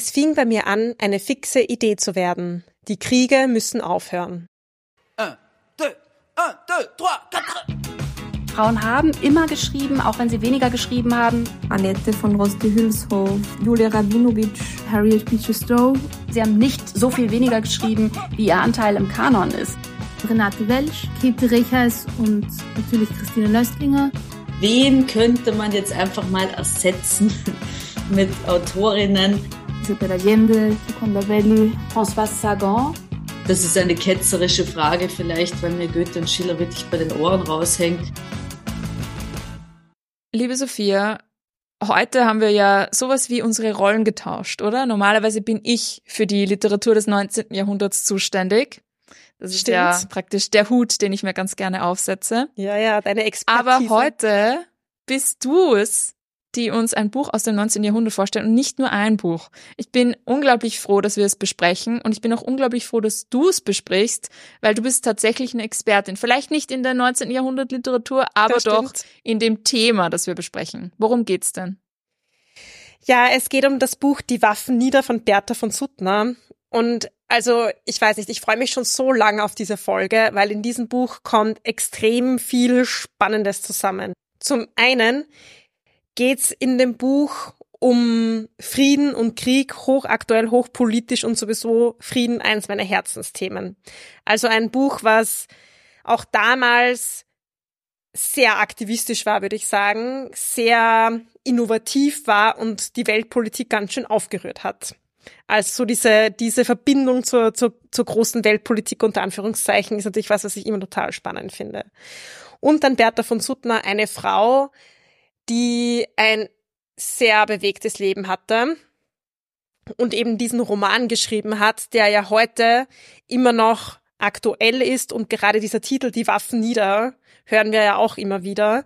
Es fing bei mir an, eine fixe Idee zu werden. Die Kriege müssen aufhören. Un, deux, un, deux, trois, quatre. Frauen haben immer geschrieben, auch wenn sie weniger geschrieben haben. Annette von Roste-Hülshoff, Julia Rabinowitsch, Harriet Beecher Stowe. Sie haben nicht so viel weniger geschrieben, wie ihr Anteil im Kanon ist. Renate Welsch, Käthe Rechers und natürlich Christine Löstlinger. Wen könnte man jetzt einfach mal ersetzen mit Autorinnen? Isabel Allende, Seconda Belli, François Sagan. Das ist eine ketzerische Frage vielleicht, weil mir Goethe und Schiller wirklich bei den Ohren raushängt. Liebe Sophia, heute haben wir ja sowas wie unsere Rollen getauscht, oder? Normalerweise bin ich für die Literatur des 19. Jahrhunderts zuständig. Das ist Stimmt. ja praktisch der Hut, den ich mir ganz gerne aufsetze. Ja, ja, deine Expertise. Aber heute bist du es, die uns ein Buch aus dem 19. Jahrhundert vorstellt und nicht nur ein Buch. Ich bin unglaublich froh, dass wir es besprechen und ich bin auch unglaublich froh, dass du es besprichst, weil du bist tatsächlich eine Expertin. Vielleicht nicht in der 19. Jahrhundert Literatur, aber doch in dem Thema, das wir besprechen. Worum geht's denn? Ja, es geht um das Buch Die Waffen nieder von Bertha von Suttner. Und also, ich weiß nicht, ich freue mich schon so lange auf diese Folge, weil in diesem Buch kommt extrem viel Spannendes zusammen. Zum einen geht's in dem Buch um Frieden und Krieg, hochaktuell, hochpolitisch und sowieso Frieden eins meiner Herzensthemen. Also ein Buch, was auch damals sehr aktivistisch war, würde ich sagen, sehr innovativ war und die Weltpolitik ganz schön aufgerührt hat. Also so diese, diese Verbindung zur, zur, zur großen Weltpolitik unter Anführungszeichen ist natürlich was, was ich immer total spannend finde. Und dann Bertha von Suttner, eine Frau, die ein sehr bewegtes Leben hatte und eben diesen Roman geschrieben hat, der ja heute immer noch aktuell ist und gerade dieser Titel Die Waffen nieder hören wir ja auch immer wieder.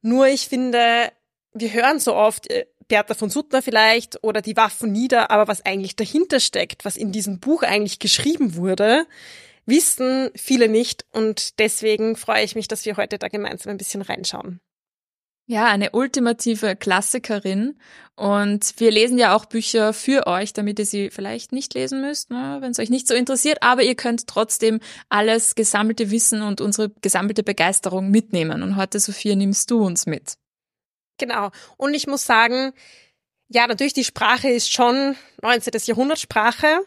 Nur ich finde, wir hören so oft äh, Bertha von Suttner vielleicht oder Die Waffen nieder, aber was eigentlich dahinter steckt, was in diesem Buch eigentlich geschrieben wurde, wissen viele nicht und deswegen freue ich mich, dass wir heute da gemeinsam ein bisschen reinschauen. Ja, eine ultimative Klassikerin. Und wir lesen ja auch Bücher für euch, damit ihr sie vielleicht nicht lesen müsst, ne, wenn es euch nicht so interessiert. Aber ihr könnt trotzdem alles gesammelte Wissen und unsere gesammelte Begeisterung mitnehmen. Und heute, Sophia, nimmst du uns mit. Genau. Und ich muss sagen, ja, natürlich, die Sprache ist schon 19. Jahrhundert Sprache.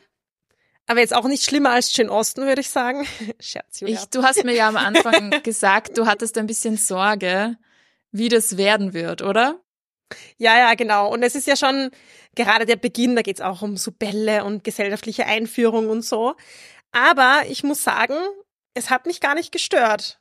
Aber jetzt auch nicht schlimmer als Jane Austen, würde ich sagen. Scherz, Julia. Ich, du hast mir ja am Anfang gesagt, du hattest ein bisschen Sorge, wie das werden wird, oder? Ja, ja, genau. Und es ist ja schon gerade der Beginn, da geht's auch um so Bälle und gesellschaftliche Einführung und so. Aber ich muss sagen, es hat mich gar nicht gestört.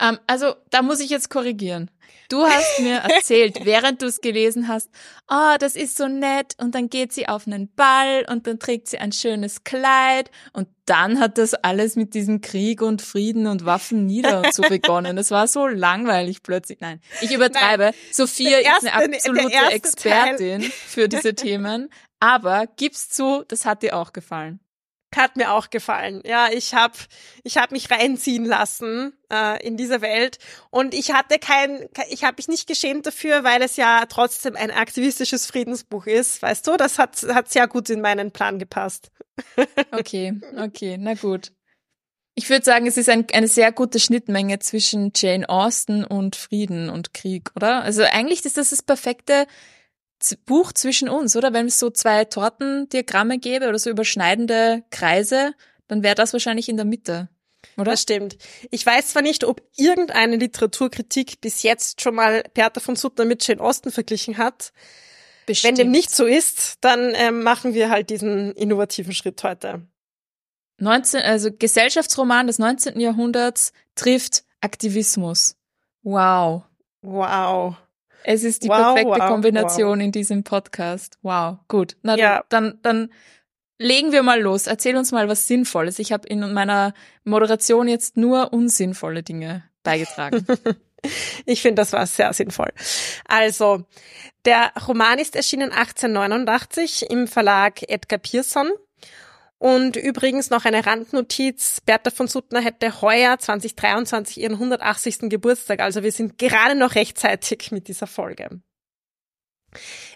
Ähm, also, da muss ich jetzt korrigieren. Du hast mir erzählt, während du es gelesen hast, oh, das ist so nett und dann geht sie auf einen Ball und dann trägt sie ein schönes Kleid und dann hat das alles mit diesem Krieg und Frieden und Waffen nieder und so begonnen. Das war so langweilig plötzlich. Nein, ich übertreibe. Nein, Sophia der ist eine erste- absolute erste Expertin für diese Themen, aber gib's zu, das hat dir auch gefallen. Hat mir auch gefallen. Ja, ich habe ich hab mich reinziehen lassen äh, in diese Welt und ich hatte kein, ke- ich habe mich nicht geschämt dafür, weil es ja trotzdem ein aktivistisches Friedensbuch ist, weißt du? Das hat hat sehr gut in meinen Plan gepasst. Okay, okay, na gut. Ich würde sagen, es ist ein, eine sehr gute Schnittmenge zwischen Jane Austen und Frieden und Krieg, oder? Also eigentlich ist das das perfekte Buch zwischen uns, oder? Wenn es so zwei Tortendiagramme gäbe oder so überschneidende Kreise, dann wäre das wahrscheinlich in der Mitte, oder? Das stimmt. Ich weiß zwar nicht, ob irgendeine Literaturkritik bis jetzt schon mal Bertha von Suttner mit Jane Austen verglichen hat. Wenn dem nicht so ist, dann ähm, machen wir halt diesen innovativen Schritt heute. 19, also Gesellschaftsroman des 19. Jahrhunderts trifft Aktivismus. Wow. Wow. Es ist die Wow, perfekte wow, Kombination in diesem Podcast. Wow, gut. Na Ja. dann, dann legen wir mal los. Erzähl uns mal was Sinnvolles. Ich habe in meiner Moderation jetzt nur unsinnvolle Dinge beigetragen. Ich finde, das war sehr sinnvoll. Also, der Roman ist erschienen 1889 im Verlag Edgar Pearson. Und übrigens noch eine Randnotiz. Bertha von Suttner hätte heuer 2023 ihren 180. Geburtstag. Also wir sind gerade noch rechtzeitig mit dieser Folge.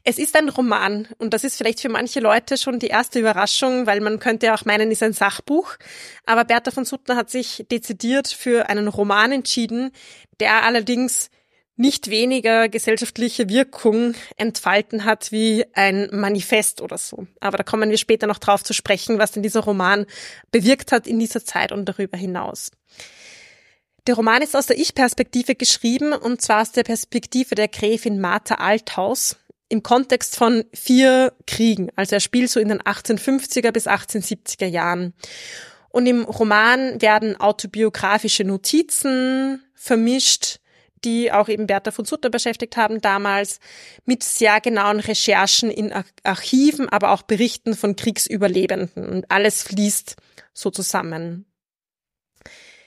Es ist ein Roman und das ist vielleicht für manche Leute schon die erste Überraschung, weil man könnte ja auch meinen, es ist ein Sachbuch. Aber Bertha von Suttner hat sich dezidiert für einen Roman entschieden, der allerdings nicht weniger gesellschaftliche Wirkung entfalten hat wie ein Manifest oder so. Aber da kommen wir später noch drauf zu sprechen, was denn dieser Roman bewirkt hat in dieser Zeit und darüber hinaus. Der Roman ist aus der Ich-Perspektive geschrieben und zwar aus der Perspektive der Gräfin Martha Althaus im Kontext von vier Kriegen. Also er spielt so in den 1850er bis 1870er Jahren. Und im Roman werden autobiografische Notizen vermischt, die auch eben Bertha von Sutter beschäftigt haben damals, mit sehr genauen Recherchen in Archiven, aber auch Berichten von Kriegsüberlebenden. Und alles fließt so zusammen.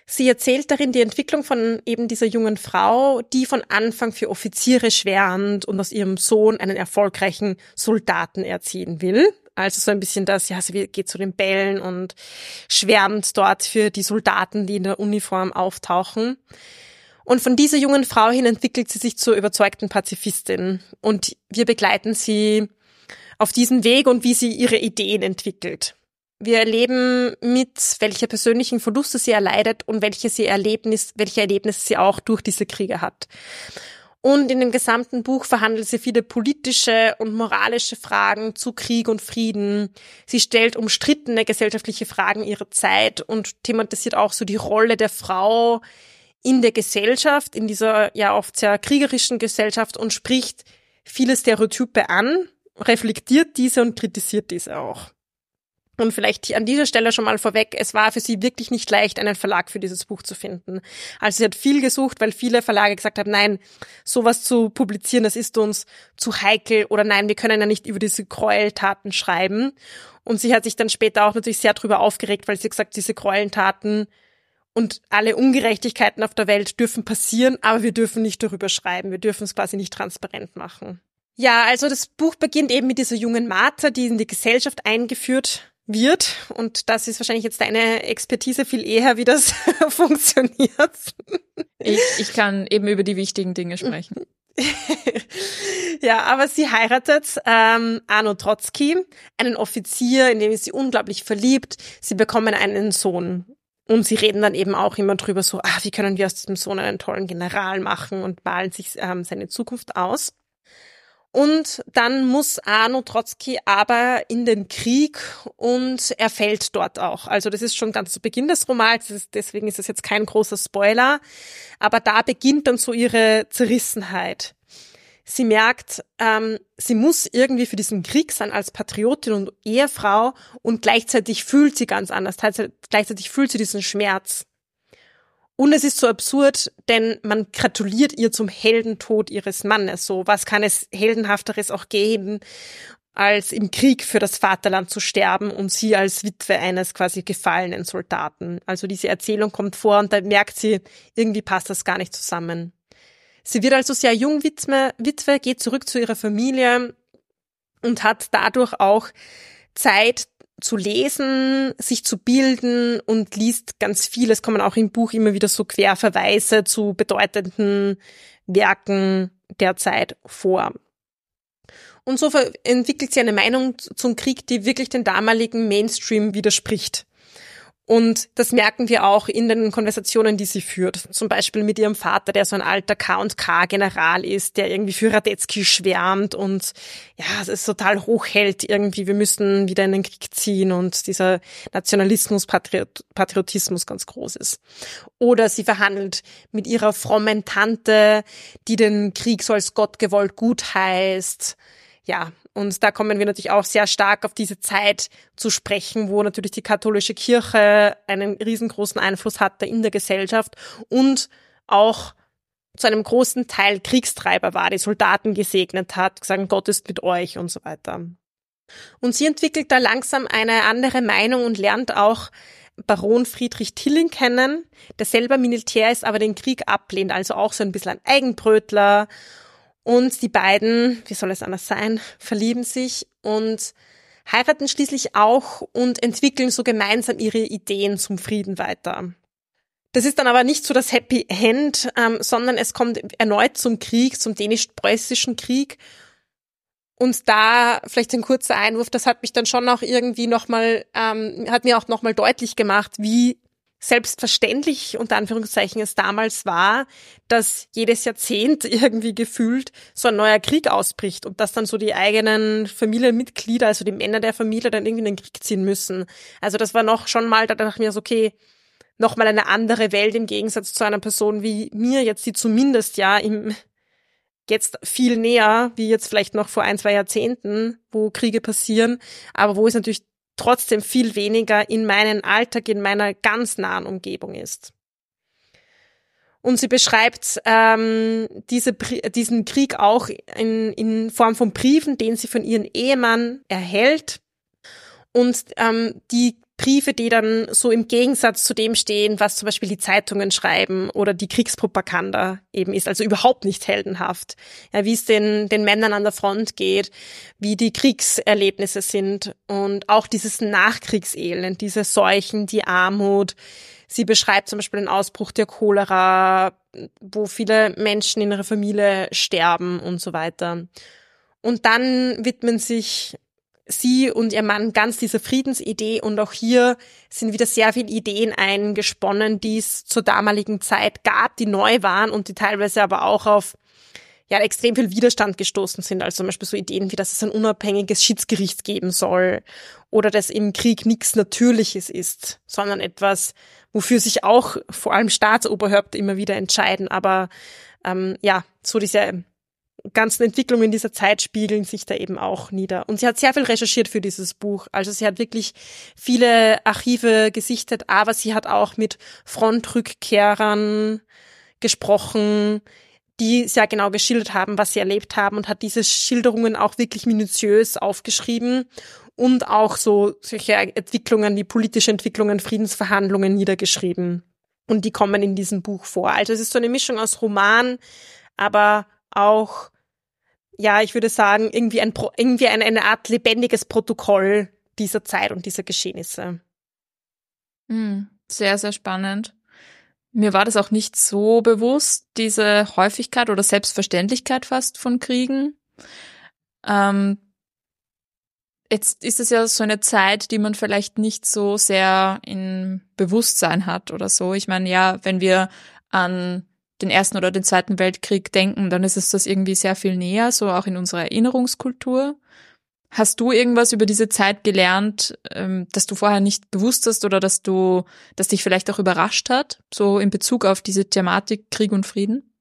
Sie erzählt darin die Entwicklung von eben dieser jungen Frau, die von Anfang für Offiziere schwärmt und aus ihrem Sohn einen erfolgreichen Soldaten erziehen will. Also so ein bisschen das, ja, sie geht zu den Bällen und schwärmt dort für die Soldaten, die in der Uniform auftauchen. Und von dieser jungen Frau hin entwickelt sie sich zur überzeugten Pazifistin. Und wir begleiten sie auf diesem Weg und wie sie ihre Ideen entwickelt. Wir erleben mit, welche persönlichen Verluste sie erleidet und welche sie Erlebnis, welche Erlebnisse sie auch durch diese Kriege hat. Und in dem gesamten Buch verhandelt sie viele politische und moralische Fragen zu Krieg und Frieden. Sie stellt umstrittene gesellschaftliche Fragen ihrer Zeit und thematisiert auch so die Rolle der Frau in der Gesellschaft, in dieser ja oft sehr kriegerischen Gesellschaft und spricht viele Stereotype an, reflektiert diese und kritisiert diese auch. Und vielleicht an dieser Stelle schon mal vorweg, es war für sie wirklich nicht leicht, einen Verlag für dieses Buch zu finden. Also sie hat viel gesucht, weil viele Verlage gesagt haben, nein, sowas zu publizieren, das ist uns zu heikel oder nein, wir können ja nicht über diese Gräueltaten schreiben. Und sie hat sich dann später auch natürlich sehr darüber aufgeregt, weil sie gesagt, diese Gräueltaten und alle Ungerechtigkeiten auf der Welt dürfen passieren, aber wir dürfen nicht darüber schreiben, wir dürfen es quasi nicht transparent machen. Ja, also das Buch beginnt eben mit dieser jungen Martha, die in die Gesellschaft eingeführt wird. Und das ist wahrscheinlich jetzt deine Expertise viel eher, wie das funktioniert. Ich, ich kann eben über die wichtigen Dinge sprechen. ja, aber sie heiratet ähm, Arno Trotzki, einen Offizier, in dem sie unglaublich verliebt. Sie bekommen einen Sohn. Und sie reden dann eben auch immer drüber so, ah, wie können wir aus diesem Sohn einen tollen General machen und malen sich ähm, seine Zukunft aus. Und dann muss Arno Trotzki aber in den Krieg und er fällt dort auch. Also das ist schon ganz zu Beginn des Romans, deswegen ist das jetzt kein großer Spoiler. Aber da beginnt dann so ihre Zerrissenheit. Sie merkt, ähm, sie muss irgendwie für diesen Krieg sein als Patriotin und Ehefrau und gleichzeitig fühlt sie ganz anders. Gleichzeitig fühlt sie diesen Schmerz. Und es ist so absurd, denn man gratuliert ihr zum Heldentod ihres Mannes. So, was kann es heldenhafteres auch geben, als im Krieg für das Vaterland zu sterben und sie als Witwe eines quasi gefallenen Soldaten. Also diese Erzählung kommt vor und da merkt sie, irgendwie passt das gar nicht zusammen. Sie wird also sehr jung Witwe, Witwe geht zurück zu ihrer Familie und hat dadurch auch Zeit, zu lesen, sich zu bilden und liest ganz viel. Es kommen auch im Buch immer wieder so Querverweise zu bedeutenden Werken der Zeit vor. Und so entwickelt sie eine Meinung zum Krieg, die wirklich den damaligen Mainstream widerspricht. Und das merken wir auch in den Konversationen, die sie führt. Zum Beispiel mit ihrem Vater, der so ein alter K&K-General ist, der irgendwie für Radetzky schwärmt und ja, es ist total hochhält irgendwie. Wir müssen wieder in den Krieg ziehen und dieser Nationalismus, Patriot Patriotismus ganz groß ist. Oder sie verhandelt mit ihrer frommen Tante, die den Krieg so als Gott gewollt gut heißt. Ja, und da kommen wir natürlich auch sehr stark auf diese Zeit zu sprechen, wo natürlich die katholische Kirche einen riesengroßen Einfluss hatte in der Gesellschaft und auch zu einem großen Teil Kriegstreiber war, die Soldaten gesegnet hat, gesagt, Gott ist mit euch und so weiter. Und sie entwickelt da langsam eine andere Meinung und lernt auch Baron Friedrich Tilling kennen, der selber Militär ist, aber den Krieg ablehnt, also auch so ein bisschen ein Eigenbrötler und die beiden, wie soll es anders sein, verlieben sich und heiraten schließlich auch und entwickeln so gemeinsam ihre Ideen zum Frieden weiter. Das ist dann aber nicht so das Happy End, ähm, sondern es kommt erneut zum Krieg, zum dänisch-preußischen Krieg. Und da vielleicht ein kurzer Einwurf, das hat mich dann schon auch irgendwie nochmal, ähm, hat mir auch nochmal deutlich gemacht, wie selbstverständlich unter Anführungszeichen es damals war, dass jedes Jahrzehnt irgendwie gefühlt so ein neuer Krieg ausbricht und dass dann so die eigenen Familienmitglieder, also die Männer der Familie dann irgendwie in den Krieg ziehen müssen. Also das war noch schon mal, da dachte ich mir so, okay, nochmal eine andere Welt im Gegensatz zu einer Person wie mir jetzt, die zumindest ja im jetzt viel näher, wie jetzt vielleicht noch vor ein, zwei Jahrzehnten, wo Kriege passieren, aber wo es natürlich trotzdem viel weniger in meinen Alltag, in meiner ganz nahen Umgebung ist. Und sie beschreibt ähm, diese, diesen Krieg auch in, in Form von Briefen, den sie von ihrem Ehemann erhält. Und ähm, die Briefe, die dann so im Gegensatz zu dem stehen, was zum Beispiel die Zeitungen schreiben oder die Kriegspropaganda eben ist, also überhaupt nicht heldenhaft. Ja, wie es den, den Männern an der Front geht, wie die Kriegserlebnisse sind und auch dieses Nachkriegselend, diese Seuchen, die Armut. Sie beschreibt zum Beispiel den Ausbruch der Cholera, wo viele Menschen in ihrer Familie sterben und so weiter. Und dann widmen sich sie und ihr Mann ganz dieser Friedensidee und auch hier sind wieder sehr viele Ideen eingesponnen, die es zur damaligen Zeit gab, die neu waren und die teilweise aber auch auf ja, extrem viel Widerstand gestoßen sind. Also zum Beispiel so Ideen wie, dass es ein unabhängiges Schiedsgericht geben soll oder dass im Krieg nichts Natürliches ist, sondern etwas, wofür sich auch vor allem Staatsoberhäupter immer wieder entscheiden. Aber ähm, ja, so diese ganzen Entwicklungen dieser Zeit spiegeln sich da eben auch nieder. Und sie hat sehr viel recherchiert für dieses Buch. Also sie hat wirklich viele Archive gesichtet, aber sie hat auch mit Frontrückkehrern gesprochen, die sehr genau geschildert haben, was sie erlebt haben und hat diese Schilderungen auch wirklich minutiös aufgeschrieben und auch so solche Entwicklungen wie politische Entwicklungen, Friedensverhandlungen niedergeschrieben. Und die kommen in diesem Buch vor. Also es ist so eine Mischung aus Roman, aber auch ja, ich würde sagen, irgendwie, ein, irgendwie eine, eine Art lebendiges Protokoll dieser Zeit und dieser Geschehnisse. Hm, sehr, sehr spannend. Mir war das auch nicht so bewusst, diese Häufigkeit oder Selbstverständlichkeit fast von Kriegen. Ähm, jetzt ist es ja so eine Zeit, die man vielleicht nicht so sehr in Bewusstsein hat oder so. Ich meine, ja, wenn wir an den Ersten oder den Zweiten Weltkrieg denken, dann ist es das irgendwie sehr viel näher, so auch in unserer Erinnerungskultur. Hast du irgendwas über diese Zeit gelernt, ähm, dass du vorher nicht gewusst hast oder dass du, dass dich vielleicht auch überrascht hat, so in Bezug auf diese Thematik Krieg und Frieden?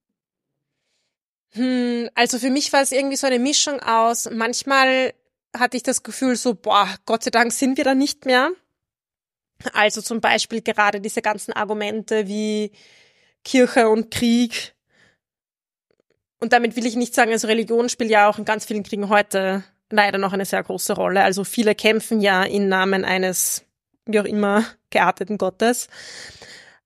Hm, also für mich war es irgendwie so eine Mischung aus, manchmal hatte ich das Gefühl so, boah, Gott sei Dank sind wir da nicht mehr. Also zum Beispiel gerade diese ganzen Argumente wie, Kirche und Krieg. Und damit will ich nicht sagen, also Religion spielt ja auch in ganz vielen Kriegen heute leider noch eine sehr große Rolle. Also viele kämpfen ja im Namen eines, wie auch immer, gearteten Gottes.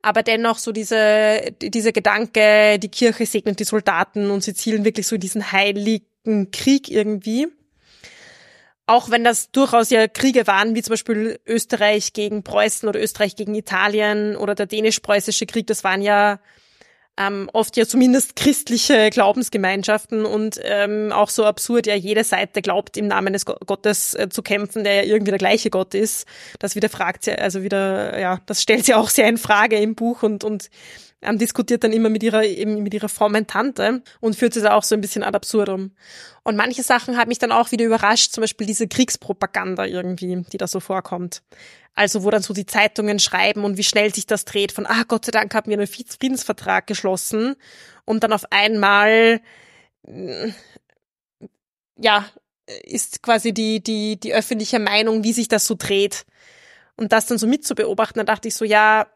Aber dennoch so diese, diese Gedanke, die Kirche segnet die Soldaten und sie zielen wirklich so diesen heiligen Krieg irgendwie auch wenn das durchaus ja Kriege waren, wie zum Beispiel Österreich gegen Preußen oder Österreich gegen Italien oder der dänisch-preußische Krieg, das waren ja ähm, oft ja zumindest christliche Glaubensgemeinschaften und ähm, auch so absurd, ja jede Seite glaubt im Namen des Gottes äh, zu kämpfen, der ja irgendwie der gleiche Gott ist. Das wieder fragt sie, also wieder, ja, das stellt sie auch sehr in Frage im Buch und und ähm, diskutiert dann immer mit ihrer, eben mit ihrer frommen Tante und führt sie da auch so ein bisschen ad absurdum. Und manche Sachen haben mich dann auch wieder überrascht, zum Beispiel diese Kriegspropaganda irgendwie, die da so vorkommt. Also wo dann so die Zeitungen schreiben und wie schnell sich das dreht von, ah, Gott sei Dank haben wir einen Friedensvertrag geschlossen und dann auf einmal, äh, ja, ist quasi die, die, die öffentliche Meinung, wie sich das so dreht. Und das dann so mitzubeobachten, dann dachte ich so, ja,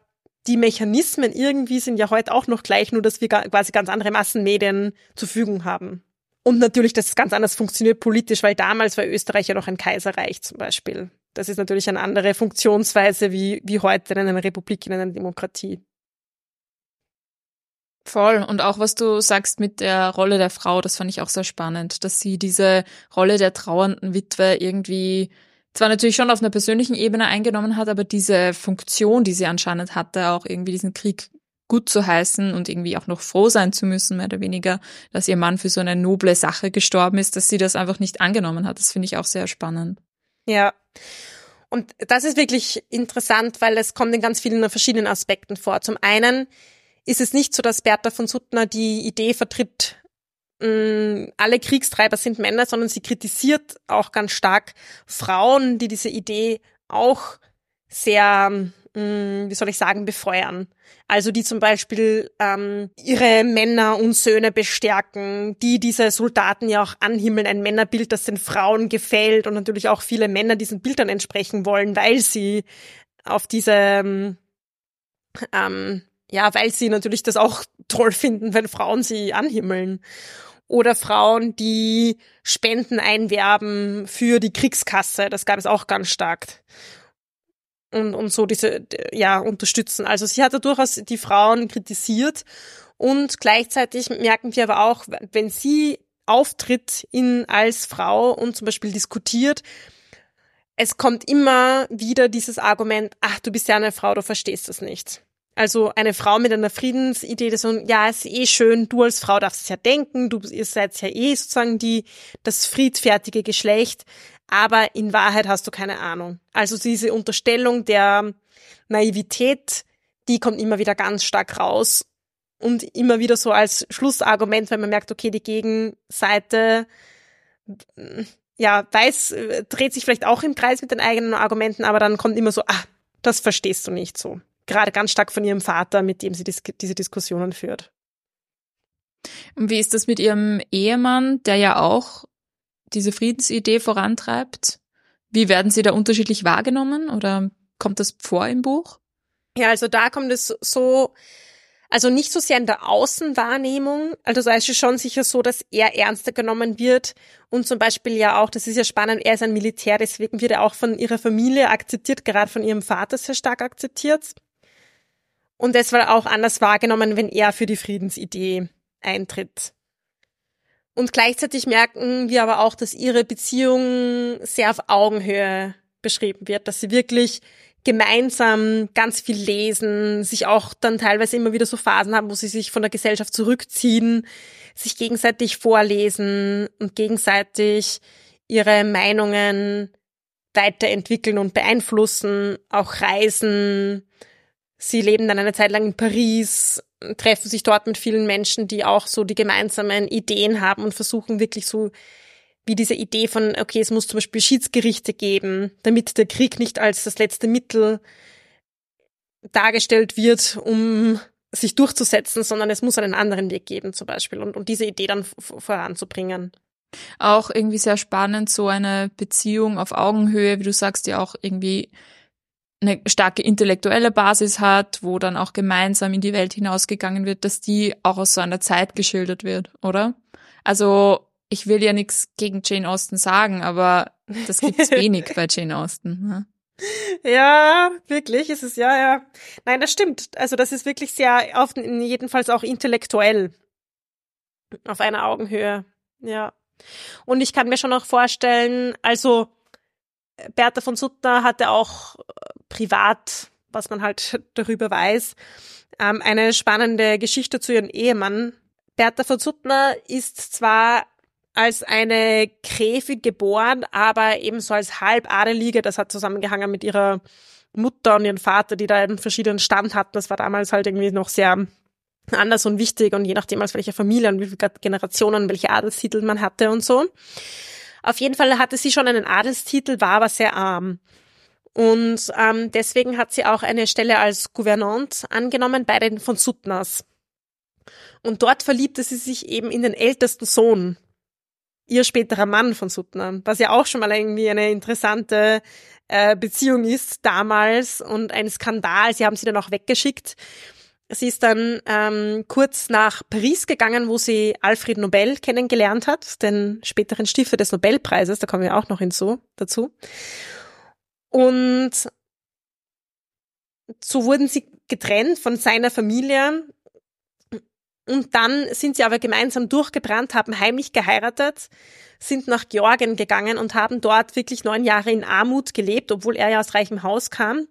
die Mechanismen irgendwie sind ja heute auch noch gleich, nur dass wir quasi ganz andere Massenmedien zur Verfügung haben. Und natürlich, dass es ganz anders funktioniert politisch, weil damals war Österreich ja noch ein Kaiserreich zum Beispiel. Das ist natürlich eine andere Funktionsweise wie, wie heute in einer Republik, in einer Demokratie. Voll. Und auch was du sagst mit der Rolle der Frau, das fand ich auch sehr spannend, dass sie diese Rolle der trauernden Witwe irgendwie zwar natürlich schon auf einer persönlichen Ebene eingenommen hat, aber diese Funktion, die sie anscheinend hatte, auch irgendwie diesen Krieg gut zu heißen und irgendwie auch noch froh sein zu müssen, mehr oder weniger, dass ihr Mann für so eine noble Sache gestorben ist, dass sie das einfach nicht angenommen hat. Das finde ich auch sehr spannend. Ja. Und das ist wirklich interessant, weil es kommt in ganz vielen verschiedenen Aspekten vor. Zum einen ist es nicht so, dass Bertha von Suttner die Idee vertritt, mh, alle Kriegstreiber sind Männer, sondern sie kritisiert auch ganz stark Frauen, die diese Idee auch sehr, mh, wie soll ich sagen, befeuern. Also die zum Beispiel ähm, ihre Männer und Söhne bestärken, die diese Soldaten ja auch anhimmeln, ein Männerbild, das den Frauen gefällt und natürlich auch viele Männer diesen Bildern entsprechen wollen, weil sie auf diese ähm, ähm ja, weil sie natürlich das auch toll finden, wenn Frauen sie anhimmeln. Oder Frauen, die Spenden einwerben für die Kriegskasse. Das gab es auch ganz stark. Und, und so diese, ja, unterstützen. Also sie hat da durchaus die Frauen kritisiert. Und gleichzeitig merken wir aber auch, wenn sie auftritt in, als Frau und zum Beispiel diskutiert, es kommt immer wieder dieses Argument, ach, du bist ja eine Frau, du verstehst das nicht. Also eine Frau mit einer Friedensidee, das so, ja, ist eh schön, du als Frau darfst es ja denken, du ihr seid ja eh sozusagen die, das friedfertige Geschlecht, aber in Wahrheit hast du keine Ahnung. Also diese Unterstellung der Naivität, die kommt immer wieder ganz stark raus und immer wieder so als Schlussargument, wenn man merkt, okay, die Gegenseite, ja, weiß, dreht sich vielleicht auch im Kreis mit den eigenen Argumenten, aber dann kommt immer so, ah, das verstehst du nicht so gerade ganz stark von ihrem Vater, mit dem sie dis diese Diskussionen führt. Und wie ist das mit ihrem Ehemann, der ja auch diese Friedensidee vorantreibt? Wie werden sie da unterschiedlich wahrgenommen oder kommt das vor im Buch? Ja, also da kommt es so, also nicht so sehr in der Außenwahrnehmung, also da ist es schon sicher so, dass er ernster genommen wird und zum Beispiel ja auch, das ist ja spannend, er ist ein Militär, deswegen wird er auch von ihrer Familie akzeptiert, gerade von ihrem Vater sehr stark akzeptiert. Und es war auch anders wahrgenommen, wenn er für die Friedensidee eintritt. Und gleichzeitig merken wir aber auch, dass ihre Beziehung sehr auf Augenhöhe beschrieben wird, dass sie wirklich gemeinsam ganz viel lesen, sich auch dann teilweise immer wieder so Phasen haben, wo sie sich von der Gesellschaft zurückziehen, sich gegenseitig vorlesen und gegenseitig ihre Meinungen weiterentwickeln und beeinflussen, auch reisen, Sie leben dann eine Zeit lang in Paris, treffen sich dort mit vielen Menschen, die auch so die gemeinsamen Ideen haben und versuchen wirklich so wie diese Idee von, okay, es muss zum Beispiel Schiedsgerichte geben, damit der Krieg nicht als das letzte Mittel dargestellt wird, um sich durchzusetzen, sondern es muss einen anderen Weg geben zum Beispiel und, und diese Idee dann voranzubringen. Auch irgendwie sehr spannend, so eine Beziehung auf Augenhöhe, wie du sagst, ja auch irgendwie eine starke intellektuelle Basis hat, wo dann auch gemeinsam in die Welt hinausgegangen wird, dass die auch aus so einer Zeit geschildert wird, oder? Also ich will ja nichts gegen Jane Austen sagen, aber das gibt's wenig bei Jane Austen. Ne? Ja, wirklich, ist es ja, ja. Nein, das stimmt. Also das ist wirklich sehr, auf, jedenfalls auch intellektuell auf einer Augenhöhe. Ja. Und ich kann mir schon auch vorstellen, also Bertha von Suttner hatte auch privat, was man halt darüber weiß, ähm, eine spannende Geschichte zu ihrem Ehemann. Bertha von Suttner ist zwar als eine Gräfin geboren, aber ebenso als Halbadelige. Das hat zusammengehangen mit ihrer Mutter und ihrem Vater, die da einen verschiedenen Stand hatten. Das war damals halt irgendwie noch sehr anders und wichtig und je nachdem aus welcher Familie und wie viele Generationen, welche Adelstitel man hatte und so. Auf jeden Fall hatte sie schon einen Adelstitel, war aber sehr arm. Und ähm, deswegen hat sie auch eine Stelle als Gouvernante angenommen bei den von Suttners. Und dort verliebte sie sich eben in den ältesten Sohn, ihr späterer Mann von Suttner, was ja auch schon mal irgendwie eine interessante äh, Beziehung ist damals und ein Skandal. Sie haben sie dann auch weggeschickt. Sie ist dann ähm, kurz nach Paris gegangen, wo sie Alfred Nobel kennengelernt hat, den späteren Stifter des Nobelpreises, da kommen wir auch noch hinzu, dazu. Und so wurden sie getrennt von seiner Familie. Und dann sind sie aber gemeinsam durchgebrannt, haben heimlich geheiratet, sind nach Georgien gegangen und haben dort wirklich neun Jahre in Armut gelebt, obwohl er ja aus reichem Haus kam.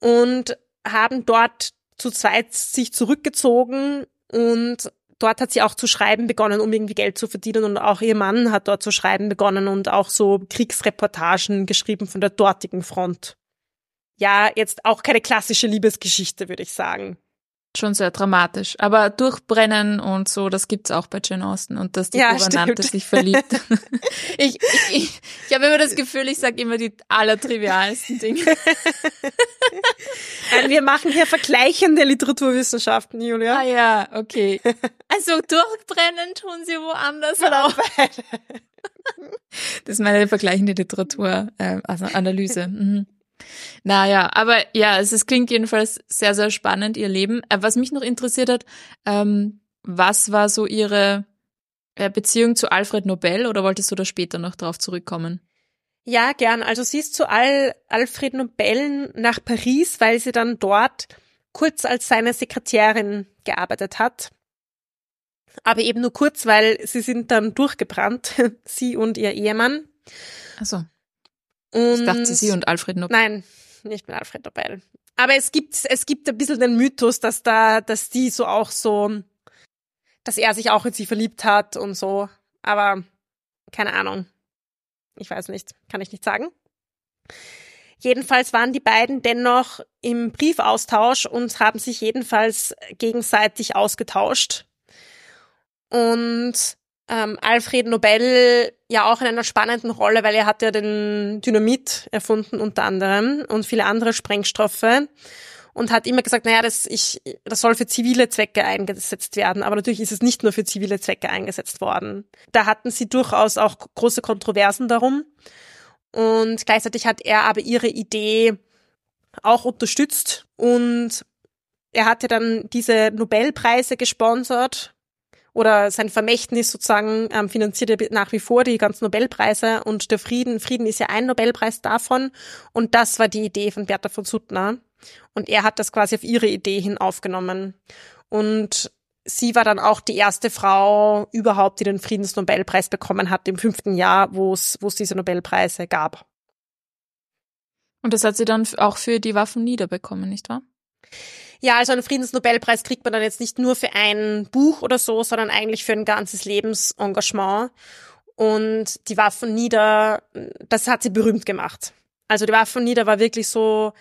Und haben dort zu zweit sich zurückgezogen und dort hat sie auch zu schreiben begonnen, um irgendwie Geld zu verdienen und auch ihr Mann hat dort zu schreiben begonnen und auch so Kriegsreportagen geschrieben von der dortigen Front. Ja, jetzt auch keine klassische Liebesgeschichte, würde ich sagen schon sehr dramatisch. Aber durchbrennen und so, das gibt's auch bei Jane Austen und dass die Ja, Gouvernante stimmt. sich verliebt. ich ich, ich, ich habe immer das Gefühl, ich sage immer die allertrivialsten Dinge. Wir machen hier vergleichende Literaturwissenschaften, Julia. Ah ja, okay. Also durchbrennen tun sie woanders auch. Das ist meine vergleichende Literatur, äh, also Analyse. Mhm. Naja, aber ja, es, es klingt jedenfalls sehr, sehr spannend, ihr Leben. Äh, was mich noch interessiert hat, ähm, was war so ihre äh, Beziehung zu Alfred Nobel oder wolltest du da später noch drauf zurückkommen? Ja, gern. Also sie ist zu Al Alfred Nobel nach Paris, weil sie dann dort kurz als seine Sekretärin gearbeitet hat. Aber eben nur kurz, weil sie sind dann durchgebrannt, sie und ihr Ehemann. Also, Und ich dachte sie und Alfred Nobel. Nein, nicht mit Alfred Nobel. Aber es gibt, es gibt ein bisschen den Mythos, dass da, dass die so auch so, dass er sich auch in sie verliebt hat und so. Aber keine Ahnung. Ich weiß nicht, kann ich nicht sagen. Jedenfalls waren die beiden dennoch im Briefaustausch und haben sich jedenfalls gegenseitig ausgetauscht. Und ähm, Alfred Nobel ja auch in einer spannenden Rolle, weil er hat ja den Dynamit erfunden unter anderem und viele andere Sprengstoffe und hat immer gesagt, naja, das, ich, das soll für zivile Zwecke eingesetzt werden, aber natürlich ist es nicht nur für zivile Zwecke eingesetzt worden. Da hatten sie durchaus auch große Kontroversen darum. Und gleichzeitig hat er aber ihre Idee auch unterstützt. Und er hatte dann diese Nobelpreise gesponsert oder sein Vermächtnis sozusagen ähm, finanziert er nach wie vor die ganzen Nobelpreise und der Frieden, Frieden ist ja ein Nobelpreis davon und das war die Idee von Bertha von Suttner und er hat das quasi auf ihre Idee hin aufgenommen und sie war dann auch die erste Frau überhaupt, die den Friedensnobelpreis bekommen hat im fünften Jahr, wo es wo es diese Nobelpreise gab. Und das hat sie dann auch für die Waffen niederbekommen, nicht wahr? Ja, also einen Friedensnobelpreis kriegt man dann jetzt nicht nur für ein Buch oder so, sondern eigentlich für ein ganzes Lebensengagement. Und die Waffen nieder, das hat sie berühmt gemacht. Also die Waffen nieder war wirklich so,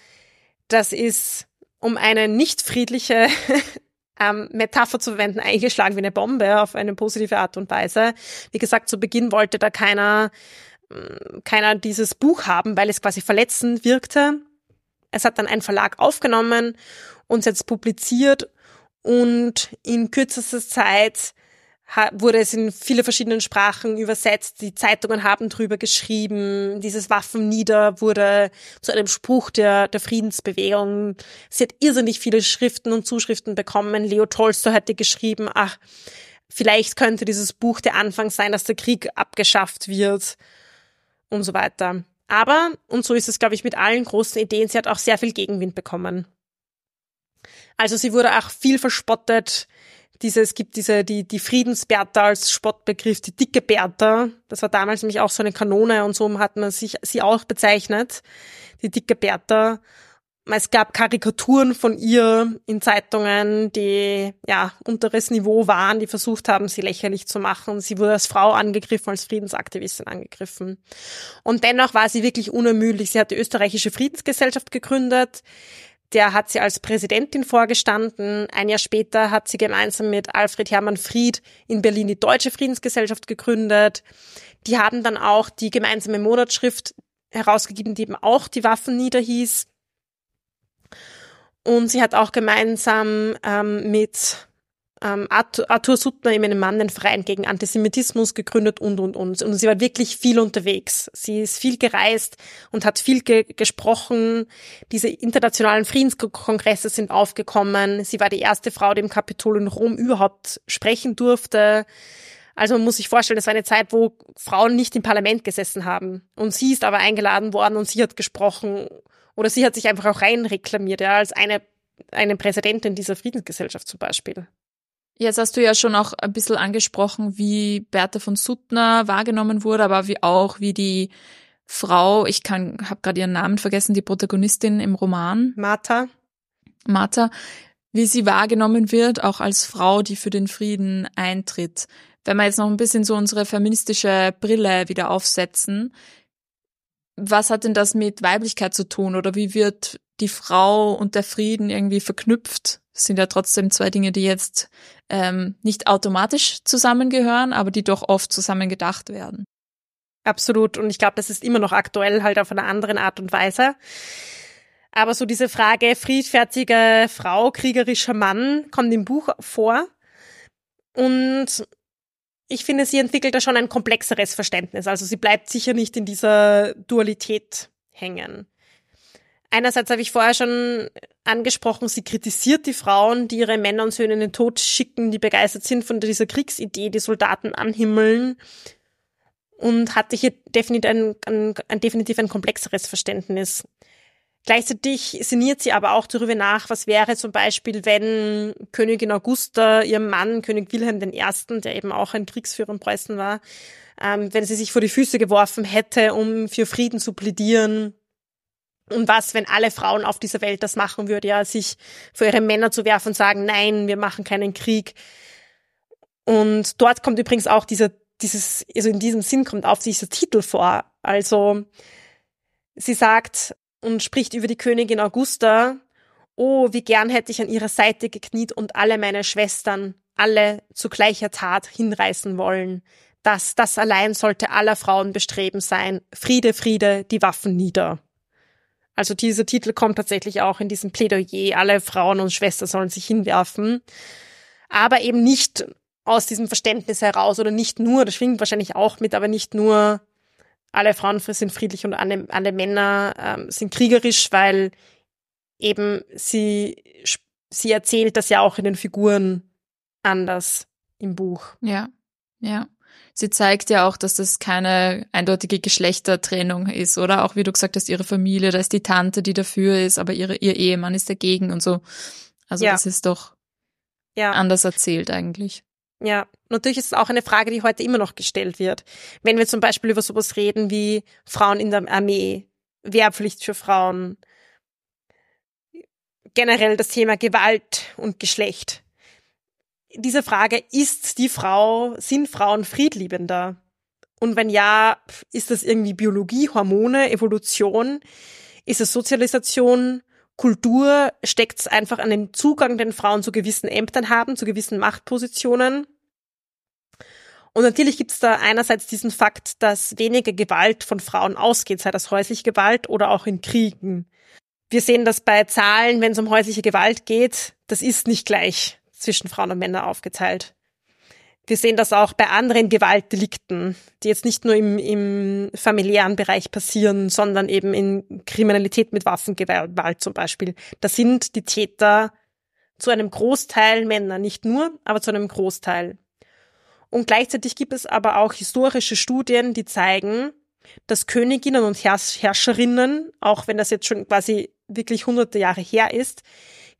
das ist um eine nicht friedliche ähm, Metapher zu verwenden, eingeschlagen wie eine Bombe auf eine positive Art und Weise. Wie gesagt, zu Beginn wollte da keiner, keiner dieses Buch haben, weil es quasi verletzend wirkte. Es hat dann ein Verlag aufgenommen und jetzt publiziert und in kürzester Zeit wurde es in viele verschiedenen Sprachen übersetzt. Die Zeitungen haben drüber geschrieben. Dieses Waffen nieder wurde zu einem Spruch der, der Friedensbewegung. Sie hat irrsinnig viele Schriften und Zuschriften bekommen. Leo Tolstoy hatte geschrieben, ach, vielleicht könnte dieses Buch der Anfang sein, dass der Krieg abgeschafft wird und so weiter. Aber, und so ist es, glaube ich, mit allen großen Ideen, sie hat auch sehr viel Gegenwind bekommen. Also sie wurde auch viel verspottet. Diese, es gibt diese, die, die Friedensbertha als Spottbegriff, die dicke Bertha. Das war damals nämlich auch so eine Kanone und so hat man sich, sie auch bezeichnet. Die dicke Bertha. Es gab Karikaturen von ihr in Zeitungen, die ja unteres Niveau waren, die versucht haben, sie lächerlich zu machen. Sie wurde als Frau angegriffen, als Friedensaktivistin angegriffen. Und dennoch war sie wirklich unermüdlich. Sie hat die österreichische Friedensgesellschaft gegründet. Der hat sie als Präsidentin vorgestanden. Ein Jahr später hat sie gemeinsam mit Alfred Hermann Fried in Berlin die Deutsche Friedensgesellschaft gegründet. Die haben dann auch die gemeinsame Monatsschrift herausgegeben, die eben auch die Waffen niederhieß. Und sie hat auch gemeinsam ähm, mit ähm, Arthur, Arthur Suttner, eben einem Mann, den Verein gegen Antisemitismus gegründet und, und, und. Und sie war wirklich viel unterwegs. Sie ist viel gereist und hat viel ge gesprochen. Diese internationalen Friedenskongresse sind aufgekommen. Sie war die erste Frau, die im Kapitol in Rom überhaupt sprechen durfte. Also man muss sich vorstellen, das war eine Zeit, wo Frauen nicht im Parlament gesessen haben. Und sie ist aber eingeladen worden und sie hat gesprochen. Oder sie hat sich einfach auch rein reklamiert, ja, als eine, eine Präsidentin dieser Friedensgesellschaft zum Beispiel. Jetzt hast du ja schon auch ein bisschen angesprochen, wie Bertha von Suttner wahrgenommen wurde, aber wie auch wie die Frau, ich kann, habe gerade ihren Namen vergessen, die Protagonistin im Roman, Martha. Martha, wie sie wahrgenommen wird, auch als Frau, die für den Frieden eintritt. Wenn wir jetzt noch ein bisschen so unsere feministische Brille wieder aufsetzen, was hat denn das mit Weiblichkeit zu tun oder wie wird die Frau und der Frieden irgendwie verknüpft? Sind ja trotzdem zwei Dinge, die jetzt ähm, nicht automatisch zusammengehören, aber die doch oft zusammen gedacht werden. Absolut. Und ich glaube, das ist immer noch aktuell, halt auf einer anderen Art und Weise. Aber so diese Frage friedfertige Frau, kriegerischer Mann kommt im Buch vor. Und ich finde, sie entwickelt da schon ein komplexeres Verständnis. Also sie bleibt sicher nicht in dieser Dualität hängen. Einerseits habe ich vorher schon angesprochen, sie kritisiert die Frauen, die ihre Männer und Söhne in den Tod schicken, die begeistert sind von dieser Kriegsidee, die Soldaten anhimmeln und hatte hier definitiv ein, ein, ein definitiv ein komplexeres Verständnis. Gleichzeitig sinniert sie aber auch darüber nach, was wäre zum Beispiel, wenn Königin Augusta ihrem Mann, König Wilhelm I., der eben auch ein Kriegsführer in Preußen war, ähm, wenn sie sich vor die Füße geworfen hätte, um für Frieden zu plädieren. Und was, wenn alle Frauen auf dieser Welt das machen würden, ja, sich vor ihre Männer zu werfen und sagen, nein, wir machen keinen Krieg. Und dort kommt übrigens auch dieser, dieses, also in diesem Sinn kommt auch dieser Titel vor. Also, sie sagt, und spricht über die Königin Augusta. Oh, wie gern hätte ich an ihrer Seite gekniet und alle meine Schwestern, alle zu gleicher Tat hinreißen wollen. Das, das allein sollte aller Frauen bestreben sein. Friede, Friede, die Waffen nieder. Also dieser Titel kommt tatsächlich auch in diesem Plädoyer. Alle Frauen und Schwestern sollen sich hinwerfen. Aber eben nicht aus diesem Verständnis heraus oder nicht nur, das schwingt wahrscheinlich auch mit, aber nicht nur alle Frauen sind friedlich und alle, alle Männer ähm, sind kriegerisch, weil eben sie, sie erzählt das ja auch in den Figuren anders im Buch. Ja, ja. Sie zeigt ja auch, dass das keine eindeutige Geschlechtertrennung ist, oder? Auch wie du gesagt hast, ihre Familie, da ist die Tante, die dafür ist, aber ihre, ihr Ehemann ist dagegen und so. Also ja. das ist doch ja. anders erzählt eigentlich. Ja, natürlich ist es auch eine Frage, die heute immer noch gestellt wird. Wenn wir zum Beispiel über sowas reden wie Frauen in der Armee, Wehrpflicht für Frauen, generell das Thema Gewalt und Geschlecht. Diese Frage, ist die Frau, sind Frauen friedliebender? Und wenn ja, ist das irgendwie Biologie, Hormone, Evolution? Ist es Sozialisation? Kultur steckt es einfach an dem Zugang, den Frauen zu gewissen Ämtern haben, zu gewissen Machtpositionen. Und natürlich gibt es da einerseits diesen Fakt, dass weniger Gewalt von Frauen ausgeht, sei das häusliche Gewalt oder auch in Kriegen. Wir sehen das bei Zahlen, wenn es um häusliche Gewalt geht, das ist nicht gleich zwischen Frauen und Männern aufgeteilt. Wir sehen das auch bei anderen Gewaltdelikten, die jetzt nicht nur im, im familiären Bereich passieren, sondern eben in Kriminalität mit Waffengewalt zum Beispiel. Da sind die Täter zu einem Großteil Männer, nicht nur, aber zu einem Großteil. Und gleichzeitig gibt es aber auch historische Studien, die zeigen, dass Königinnen und Herrscherinnen, auch wenn das jetzt schon quasi wirklich hunderte Jahre her ist,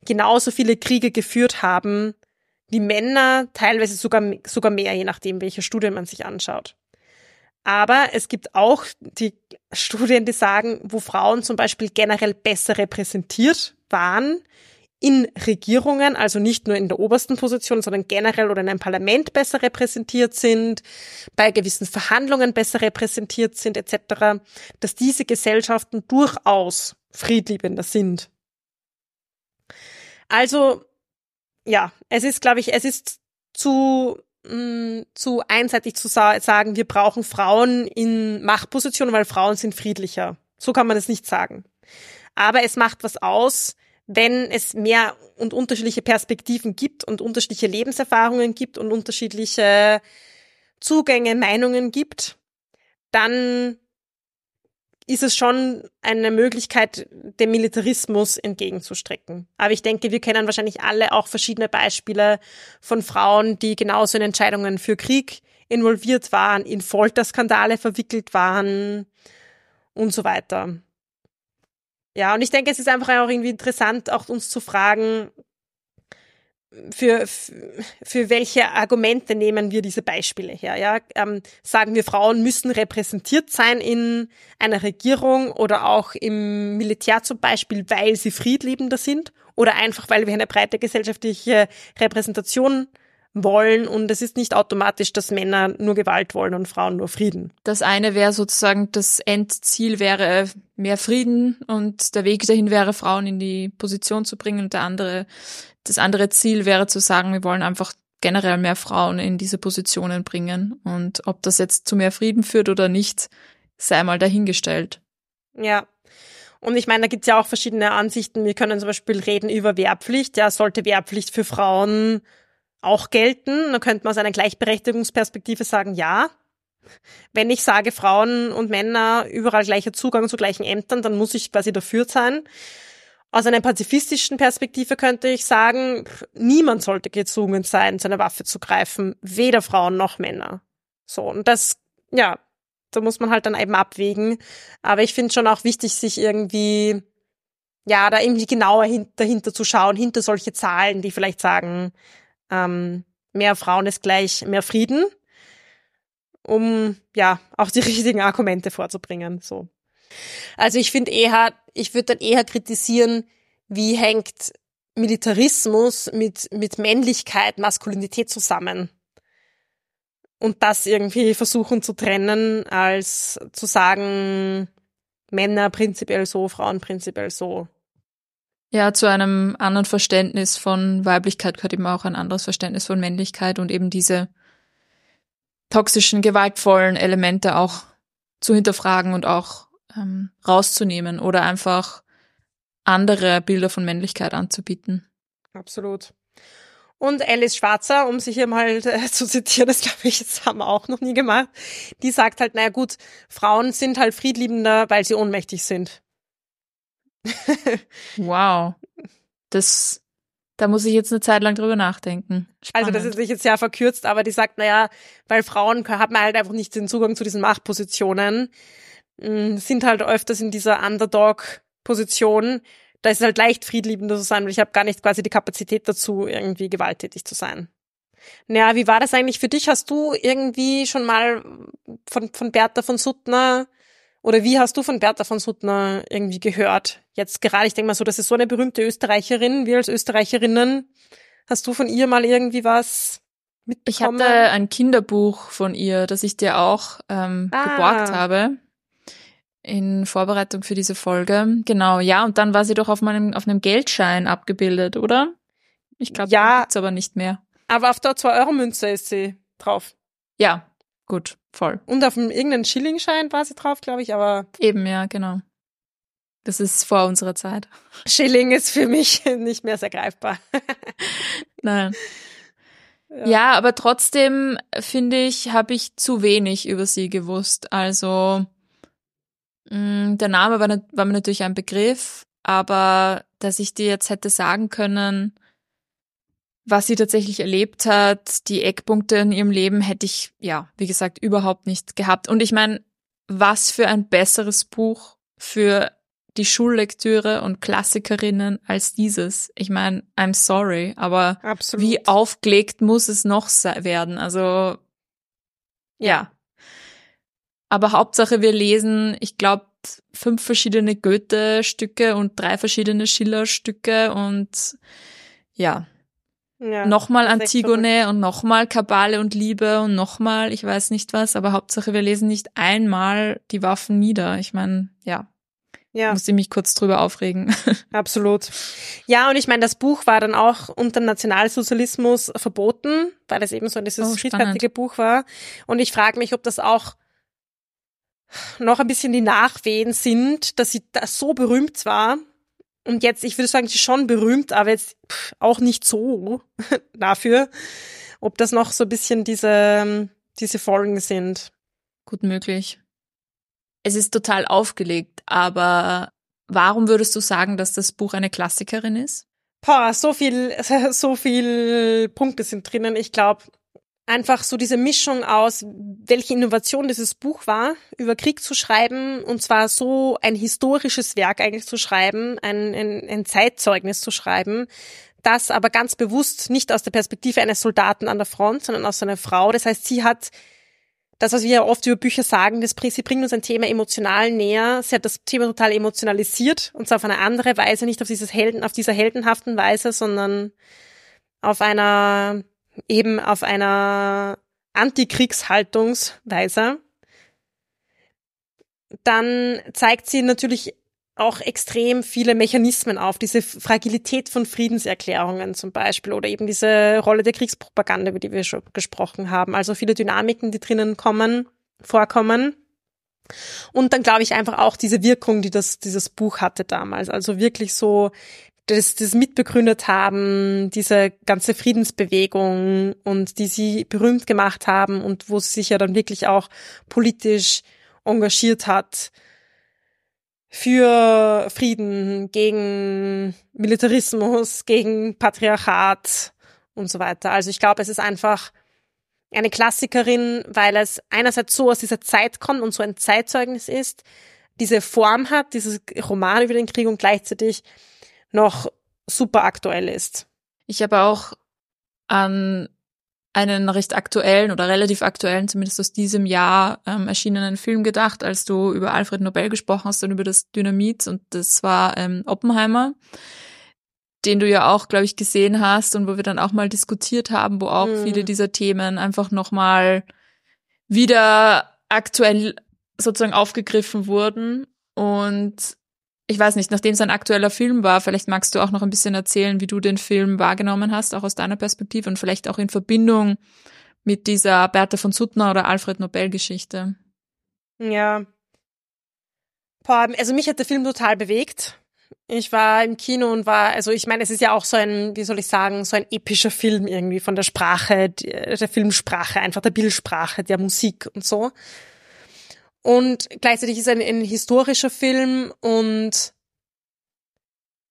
genauso viele Kriege geführt haben wie Männer, teilweise sogar, sogar mehr, je nachdem, welche Studien man sich anschaut. Aber es gibt auch die Studien, die sagen, wo Frauen zum Beispiel generell besser repräsentiert waren, in Regierungen, also nicht nur in der obersten Position, sondern generell oder in einem Parlament besser repräsentiert sind, bei gewissen Verhandlungen besser repräsentiert sind etc., dass diese Gesellschaften durchaus friedliebender sind. Also ja, es ist, glaube ich, es ist zu mh, mm, zu einseitig zu sa sagen, wir brauchen Frauen in Machtpositionen, weil Frauen sind friedlicher. So kann man es nicht sagen. Aber es macht was aus, wenn es mehr und unterschiedliche Perspektiven gibt und unterschiedliche Lebenserfahrungen gibt und unterschiedliche Zugänge, Meinungen gibt, dann ist es schon eine Möglichkeit, dem Militarismus entgegenzustrecken. Aber ich denke, wir kennen wahrscheinlich alle auch verschiedene Beispiele von Frauen, die genauso in Entscheidungen für Krieg involviert waren, in Folterskandale verwickelt waren und so weiter. Ja, und ich denke, es ist einfach auch irgendwie interessant, auch uns zu fragen, für, für welche Argumente nehmen wir diese Beispiele her? Ja, ähm, sagen wir, Frauen müssen repräsentiert sein in einer Regierung oder auch im Militär zum Beispiel, weil sie friedliebender sind oder einfach, weil wir eine breite gesellschaftliche Repräsentation wollen und es ist nicht automatisch, dass Männer nur Gewalt wollen und Frauen nur Frieden. Das eine wäre sozusagen, das Endziel wäre mehr Frieden und der Weg dahin wäre, Frauen in die Position zu bringen und der andere, das andere Ziel wäre zu sagen, wir wollen einfach generell mehr Frauen in diese Positionen bringen und ob das jetzt zu mehr Frieden führt oder nicht, sei mal dahingestellt. Ja, und ich meine, da gibt's ja auch verschiedene Ansichten. Wir können zum Beispiel reden über Wehrpflicht. Ja, sollte Wehrpflicht für Frauen auch gelten. Dann könnte man aus einer Gleichberechtigungsperspektive sagen, ja. Wenn ich sage, Frauen und Männer überall gleicher Zugang zu gleichen Ämtern, dann muss ich quasi dafür sein. Aus einer pazifistischen Perspektive könnte ich sagen, niemand sollte gezwungen sein, seine Waffe zu greifen, weder Frauen noch Männer. So, und das, ja, da muss man halt dann eben abwägen. Aber ich finde schon auch wichtig, sich irgendwie, ja, da irgendwie genauer dahinter zu schauen, hinter solche Zahlen, die vielleicht sagen, ähm, mehr Frauen ist gleich mehr Frieden, um ja auch die richtigen Argumente vorzubringen. So. Also ich finde eher, ich würde dann eher kritisieren, wie hängt Militarismus mit, mit Männlichkeit, Maskulinität zusammen. Und das irgendwie versuchen zu trennen, als zu sagen, Männer prinzipiell so, Frauen prinzipiell so. Ja, zu einem anderen Verständnis von Weiblichkeit gehört eben auch ein anderes Verständnis von Männlichkeit und eben diese toxischen, gewaltvollen Elemente auch zu hinterfragen und auch ähm, rauszunehmen oder einfach andere Bilder von Männlichkeit anzubieten. Absolut. Und Alice Schwarzer, um sie hier mal äh, zu zitieren, das glaube ich, das haben wir auch noch nie gemacht, die sagt halt, naja gut, Frauen sind halt friedliebender, weil sie ohnmächtig sind. wow. Das, da muss ich jetzt eine Zeit lang drüber nachdenken. Spannend. Also das ist sich jetzt sehr verkürzt, aber die sagt, naja, weil Frauen haben halt einfach nicht den Zugang zu diesen Machtpositionen, mm, sind halt öfters in dieser Underdog-Position. Da ist es halt leicht, friedliebender zu sein, weil ich habe gar nicht quasi die Kapazität dazu, irgendwie gewalttätig zu sein. Naja, wie war das eigentlich für dich? Hast du irgendwie schon mal von, von Bertha von Suttner oder wie hast du von Bertha von Suttner irgendwie gehört? Jetzt gerade, ich denke mal so, das ist so eine berühmte Österreicherin. Wir als Österreicherinnen, hast du von ihr mal irgendwie was mitbekommen? Ich hatte ein Kinderbuch von ihr, das ich dir auch ähm, ah. geborgt habe in Vorbereitung für diese Folge. Genau, ja, und dann war sie doch auf meinem auf einem Geldschein abgebildet, oder? Ich glaube, ja, gibt's aber nicht mehr. Aber auf der 2-Euro-Münze ist sie drauf. Ja, gut. Voll. Und auf dem irgendeinen Schillingschein war sie drauf, glaube ich, aber. Eben, ja, genau. Das ist vor unserer Zeit. Schilling ist für mich nicht mehr sehr greifbar. Nein. Ja. ja, aber trotzdem finde ich, habe ich zu wenig über sie gewusst. Also mh, mm, der Name war, war mir natürlich ein Begriff, aber dass ich dir jetzt hätte sagen können, was sie tatsächlich erlebt hat, die Eckpunkte in ihrem Leben hätte ich, ja, wie gesagt, überhaupt nicht gehabt. Und ich meine, was für ein besseres Buch für die Schullektüre und Klassikerinnen als dieses. Ich meine, I'm sorry, aber Absolut. wie aufgelegt muss es noch werden? Also, ja. Aber Hauptsache, wir lesen, ich glaube, fünf verschiedene Goethe-Stücke und drei verschiedene Schiller-Stücke und ja, ja, nochmal Antigone und nochmal Kabale und Liebe und nochmal, ich weiß nicht was, aber Hauptsache wir lesen nicht einmal die Waffen nieder. Ich meine, ja. Ja. Muss ich mich kurz drüber aufregen. Absolut. Ja, und ich meine, das Buch war dann auch unter Nationalsozialismus verboten, weil es eben so dieses oh, friedfertige Buch war. Und ich frage mich, ob das auch noch ein bisschen die Nachwehen sind, dass sie da so berühmt war und jetzt, ich würde sagen, sie ist schon berühmt, aber jetzt auch nicht so dafür, ob das noch so ein bisschen diese, diese Folgen sind. Gut möglich. Es ist total aufgelegt, aber warum würdest du sagen, dass das Buch eine Klassikerin ist? Boah, so viel, so viel Punkte sind drinnen. Ich glaube, einfach so diese Mischung aus, welche Innovation dieses Buch war, über Krieg zu schreiben, und zwar so ein historisches Werk eigentlich zu schreiben, ein, ein, ein Zeitzeugnis zu schreiben, das aber ganz bewusst nicht aus der Perspektive eines Soldaten an der Front, sondern aus einer Frau. Das heißt, sie hat das, was wir ja oft über Bücher sagen, das, sie bringt uns ein Thema emotional näher. Sie hat das Thema total emotionalisiert und zwar auf eine andere Weise, nicht auf dieses Helden, auf dieser heldenhaften Weise, sondern auf einer, eben auf einer Antikriegshaltungsweise. Dann zeigt sie natürlich auch extrem viele Mechanismen auf, diese Fragilität von Friedenserklärungen zum Beispiel oder eben diese Rolle der Kriegspropaganda, über die wir schon gesprochen haben. Also viele Dynamiken, die drinnen kommen, vorkommen. Und dann glaube ich einfach auch diese Wirkung, die das, dieses Buch hatte damals. Also wirklich so das, das mitbegründet haben, diese ganze Friedensbewegung und die sie berühmt gemacht haben und wo sie sich ja dann wirklich auch politisch engagiert hat für Frieden, gegen Militarismus, gegen Patriarchat und so weiter. Also ich glaube, es ist einfach eine Klassikerin, weil es einerseits so aus dieser Zeit kommt und so ein Zeitzeugnis ist, diese Form hat, dieses Roman über den Krieg und gleichzeitig noch super aktuell ist. Ich habe auch an einen recht aktuellen oder relativ aktuellen, zumindest aus diesem Jahr ähm, erschienenen Film gedacht, als du über Alfred Nobel gesprochen hast und über das Dynamit und das war ähm, Oppenheimer, den du ja auch, glaube ich, gesehen hast und wo wir dann auch mal diskutiert haben, wo auch mhm. viele dieser Themen einfach nochmal wieder aktuell sozusagen aufgegriffen wurden und ich weiß nicht, nachdem es ein aktueller Film war, vielleicht magst du auch noch ein bisschen erzählen, wie du den Film wahrgenommen hast, auch aus deiner Perspektive und vielleicht auch in Verbindung mit dieser Bertha von Suttner oder Alfred Nobel Geschichte. Ja. Also mich hat der Film total bewegt. Ich war im Kino und war, also ich meine, es ist ja auch so ein, wie soll ich sagen, so ein epischer Film irgendwie von der Sprache, der Filmsprache, einfach der Bildsprache, der Musik und so. Und gleichzeitig ist es ein, ein historischer Film und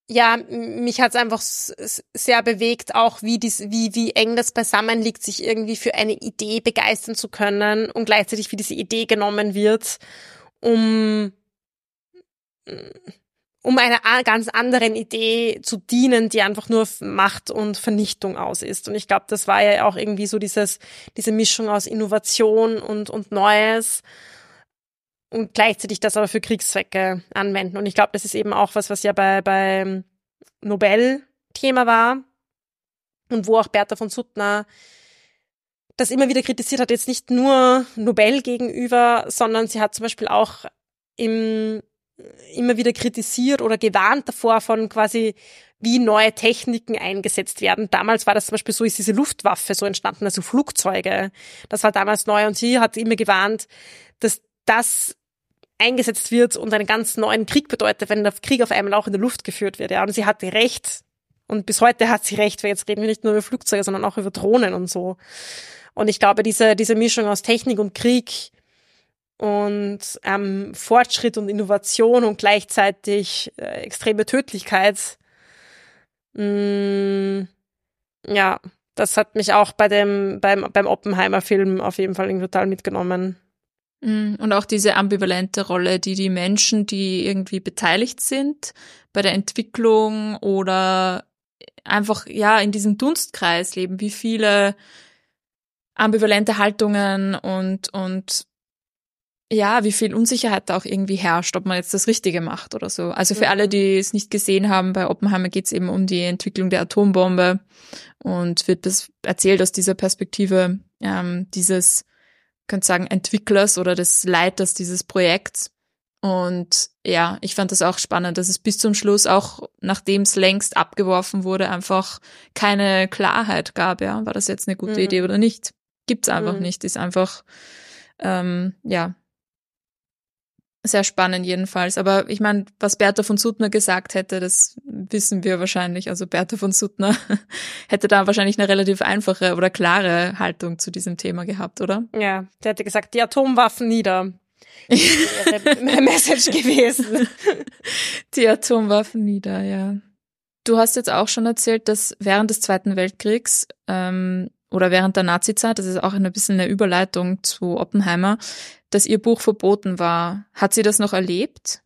ja, mich hat es einfach sehr bewegt, auch wie, dies, wie, wie eng das beisammen liegt, sich irgendwie für eine Idee begeistern zu können und gleichzeitig wie diese Idee genommen wird, um, um einer ganz anderen Idee zu dienen, die einfach nur Macht und Vernichtung aus ist. Und ich glaube, das war ja auch irgendwie so dieses, diese Mischung aus Innovation und, und Neues und gleichzeitig das aber für Kriegszwecke anwenden. Und ich glaube, das ist eben auch was, was ja bei, bei Nobel Thema war und wo auch Bertha von Suttner das immer wieder kritisiert hat, jetzt nicht nur Nobel gegenüber, sondern sie hat zum Beispiel auch im, immer wieder kritisiert oder gewarnt davor von quasi, wie neue Techniken eingesetzt werden. Damals war das zum Beispiel so, ist diese Luftwaffe so entstanden, also Flugzeuge. Das war damals neu und sie hat immer gewarnt, dass das eingesetzt wird und einen ganz neuen Krieg bedeutet, wenn der Krieg auf einmal auch in der Luft geführt wird. Ja, und sie hatte recht. Und bis heute hat sie recht, weil jetzt reden wir nicht nur über Flugzeuge, sondern auch über Drohnen und so. Und ich glaube, diese, diese Mischung aus Technik und Krieg und ähm, Fortschritt und Innovation und gleichzeitig äh, extreme Tödlichkeit, mh, mm, ja, das hat mich auch bei dem, beim, beim Oppenheimer-Film auf jeden Fall total mitgenommen. Mm, und auch diese ambivalente Rolle, die die Menschen, die irgendwie beteiligt sind bei der Entwicklung oder einfach, ja, in diesem Dunstkreis leben, wie viele ambivalente Haltungen und, und ja, wie viel Unsicherheit da auch irgendwie herrscht, ob man jetzt das Richtige macht oder so. Also für alle, die es nicht gesehen haben, bei Oppenheimer geht es eben um die Entwicklung der Atombombe und wird das erzählt aus dieser Perspektive ähm, dieses könnte sagen, Entwicklers oder des Leiters dieses Projekts. Und ja, ich fand das auch spannend, dass es bis zum Schluss auch, nachdem es längst abgeworfen wurde, einfach keine Klarheit gab, ja, war das jetzt eine gute mhm. Idee oder nicht? Gibt's einfach mhm. nicht, ist einfach, ähm, ja, sehr spannend jedenfalls. Aber ich meine, was Bertha von Suttner gesagt hätte, das wissen wir wahrscheinlich. Also Bertha von Suttner hätte da wahrscheinlich eine relativ einfache oder klare Haltung zu diesem Thema gehabt, oder? Ja, der hätte gesagt, die Atomwaffen nieder. wäre Message gewesen. Die Atomwaffen nieder, ja. Du hast jetzt auch schon erzählt, dass während des Zweiten Weltkriegs ähm, oder während der Nazizeit, das ist auch ein bisschen eine Überleitung zu Oppenheimer, dass ihr Buch verboten war. Hat sie das noch erlebt?